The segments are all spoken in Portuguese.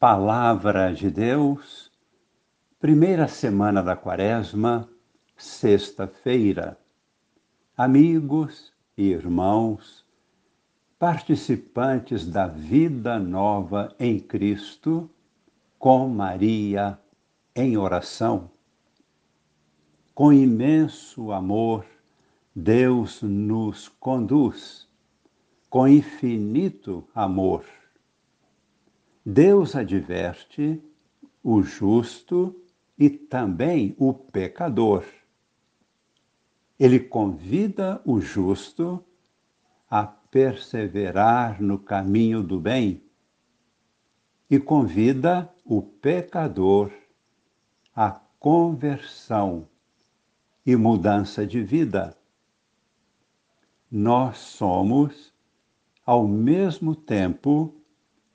Palavra de Deus, primeira semana da Quaresma, sexta-feira. Amigos e irmãos, participantes da vida nova em Cristo, com Maria em oração. Com imenso amor, Deus nos conduz, com infinito amor Deus adverte o justo e também o pecador. Ele convida o justo a perseverar no caminho do bem e convida o pecador à conversão e mudança de vida. Nós somos, ao mesmo tempo,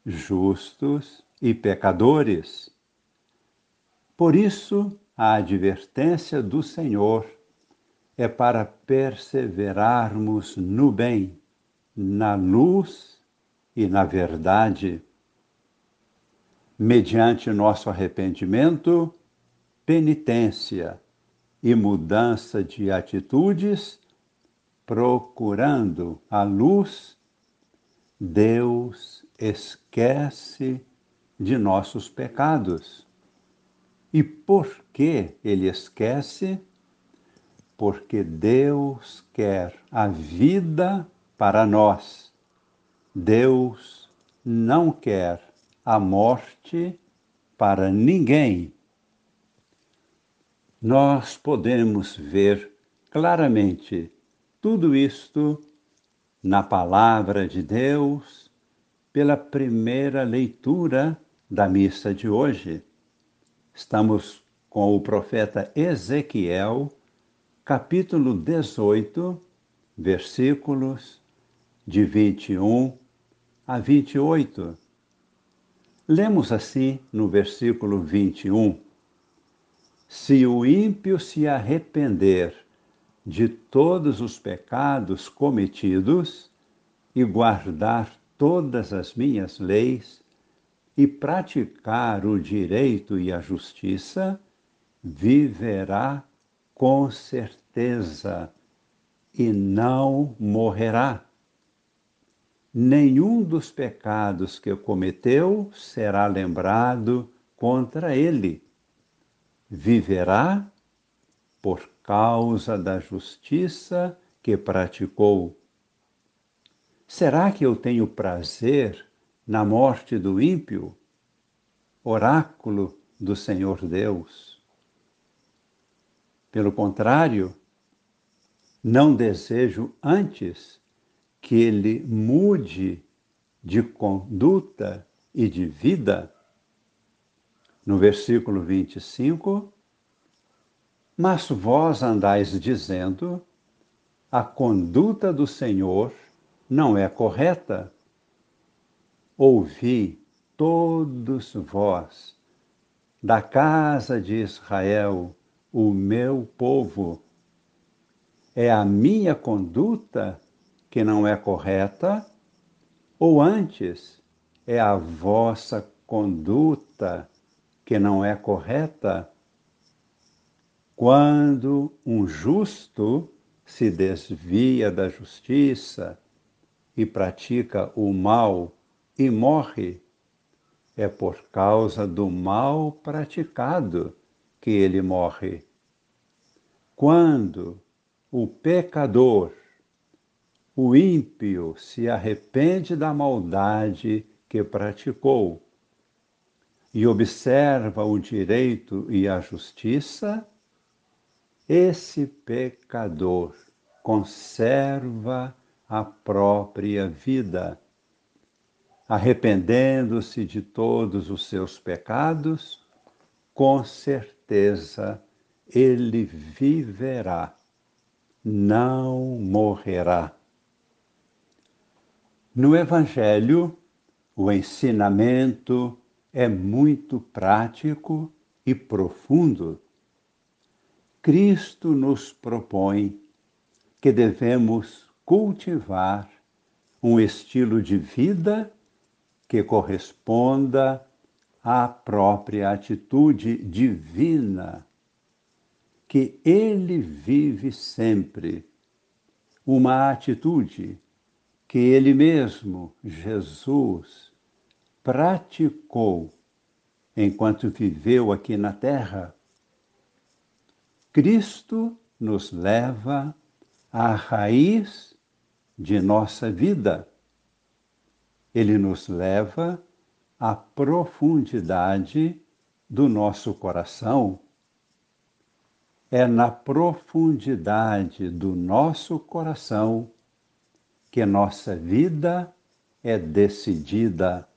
justos e pecadores. Por isso, a advertência do Senhor é para perseverarmos no bem, na luz e na verdade. Mediante nosso arrependimento, penitência e mudança de atitudes, procurando a luz, Deus esquece de nossos pecados. E por que ele esquece? Porque Deus quer a vida para nós. Deus não quer a morte para ninguém. Nós podemos ver claramente tudo isto na palavra de Deus pela primeira leitura da missa de hoje. Estamos com o profeta Ezequiel, capítulo 18, versículos de 21 a 28. Lemos assim no versículo 21. Se o ímpio se arrepender de todos os pecados cometidos e guardar todas as minhas leis e praticar o direito e a justiça, viverá com certeza e não morrerá. Nenhum dos pecados que cometeu será lembrado contra ele. Viverá por causa da justiça que praticou Será que eu tenho prazer na morte do ímpio? Oráculo do Senhor Deus. Pelo contrário, não desejo antes que ele mude de conduta e de vida. No versículo 25, mas vós andais dizendo: a conduta do Senhor não é correta? Ouvi todos vós, da casa de Israel, o meu povo. É a minha conduta que não é correta? Ou antes, é a vossa conduta que não é correta? Quando um justo se desvia da justiça, e pratica o mal e morre, é por causa do mal praticado que ele morre. Quando o pecador, o ímpio, se arrepende da maldade que praticou e observa o direito e a justiça, esse pecador conserva a própria vida. Arrependendo-se de todos os seus pecados, com certeza ele viverá, não morrerá. No Evangelho, o ensinamento é muito prático e profundo. Cristo nos propõe que devemos cultivar um estilo de vida que corresponda a própria atitude divina que ele vive sempre, uma atitude que ele mesmo, Jesus, praticou enquanto viveu aqui na terra. Cristo nos leva à raiz de nossa vida. Ele nos leva à profundidade do nosso coração. É na profundidade do nosso coração que nossa vida é decidida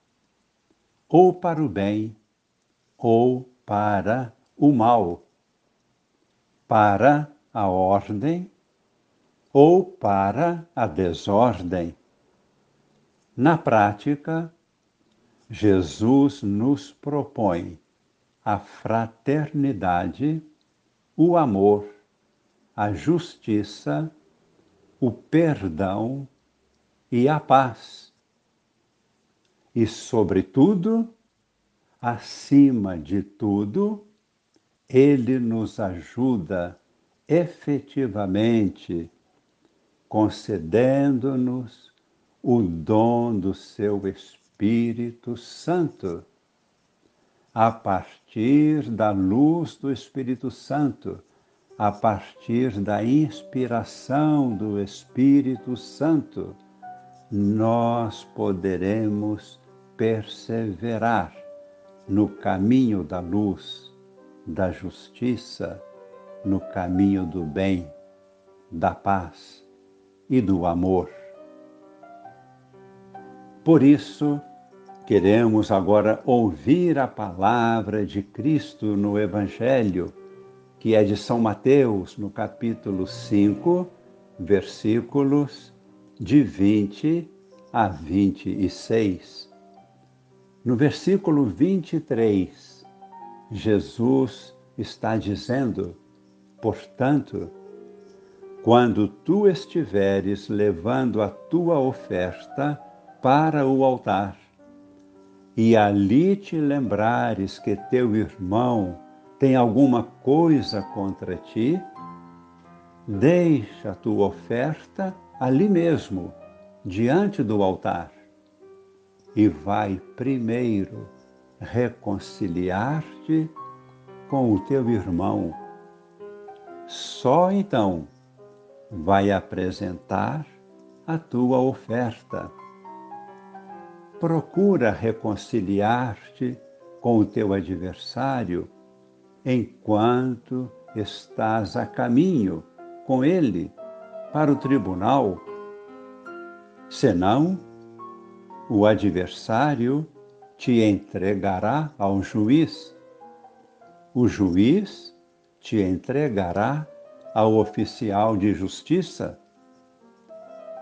ou para o bem ou para o mal, para a ordem ou para a desordem. Na prática, Jesus nos propõe a fraternidade, o amor, a justiça, o perdão e a paz. E, sobretudo, acima de tudo, ele nos ajuda efetivamente, concedendo-nos o dom do seu Espírito Santo. A partir da luz do Espírito Santo, a partir da inspiração do Espírito Santo, nós poderemos perseverar no caminho da luz, da justiça, no caminho do bem, da paz e do amor. Por isso, queremos agora ouvir a palavra de Cristo no Evangelho, que é de São Mateus, no capítulo 5, versículos de 20 a 26. No versículo 23, Jesus está dizendo: Portanto, quando tu estiveres levando a tua oferta para o altar, e ali te lembrares que teu irmão tem alguma coisa contra ti, deixa a tua oferta ali mesmo, diante do altar, e vai primeiro reconciliar-te com o teu irmão. Só então vai apresentar a tua oferta. Procura reconciliar-te com o teu adversário enquanto estás a caminho com ele para o tribunal. Senão, o adversário te entregará ao juiz. O juiz te entregará ao oficial de justiça.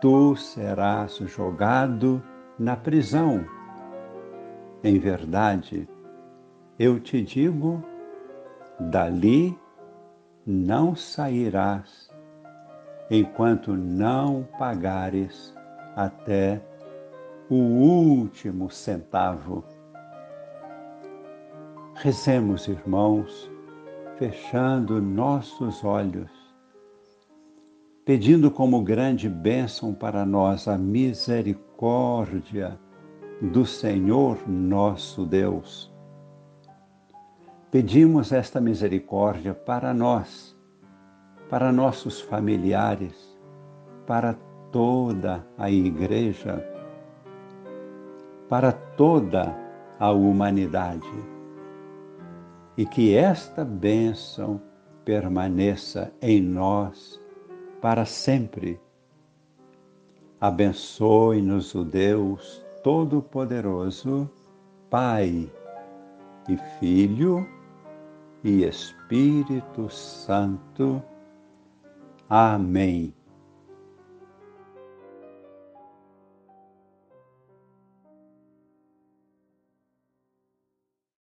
Tu serás jogado na prisão. Em verdade, eu te digo, dali não sairás enquanto não pagares até o último centavo. Rezemos, irmãos, fechando nossos olhos, pedindo como grande bênção para nós a misericórdia do Senhor nosso Deus. Pedimos esta misericórdia para nós, para nossos familiares, para toda a Igreja, para toda a humanidade. E que esta bênção permaneça em nós para sempre. Abençoe-nos o Deus Todo-Poderoso, Pai e Filho e Espírito Santo. Amém.